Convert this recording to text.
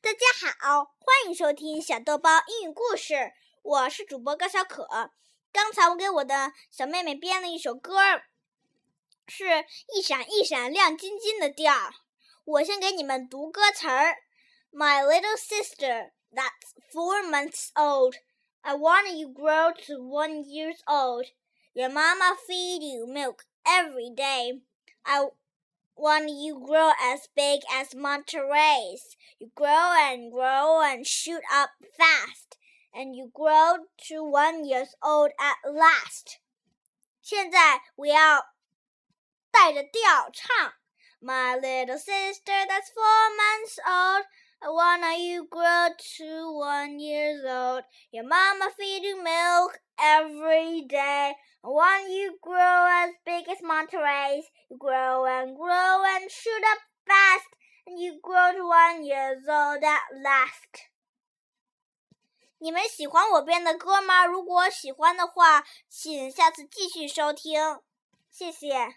大家好，欢迎收听小豆包英语故事，我是主播高小可。刚才我给我的小妹妹编了一首歌，是一闪一闪亮晶晶的调儿。我先给你们读歌词儿：My little sister, that's four months old. I want you grow to one years old. Your mama feed you milk every day. I when you grow as big as Monterey's. You grow and grow and shoot up fast, and you grow to one years old at last. 现在我要带着调唱。My little sister that's four months old. I wanna you grow to one years old. Your mama feed you milk every day. I want you grow as big as Monterey's. You grow and grow and shoot up fast, and you grow to one years old at last. 你们喜欢我编的歌吗？如果喜欢的话，请下次继续收听，谢谢。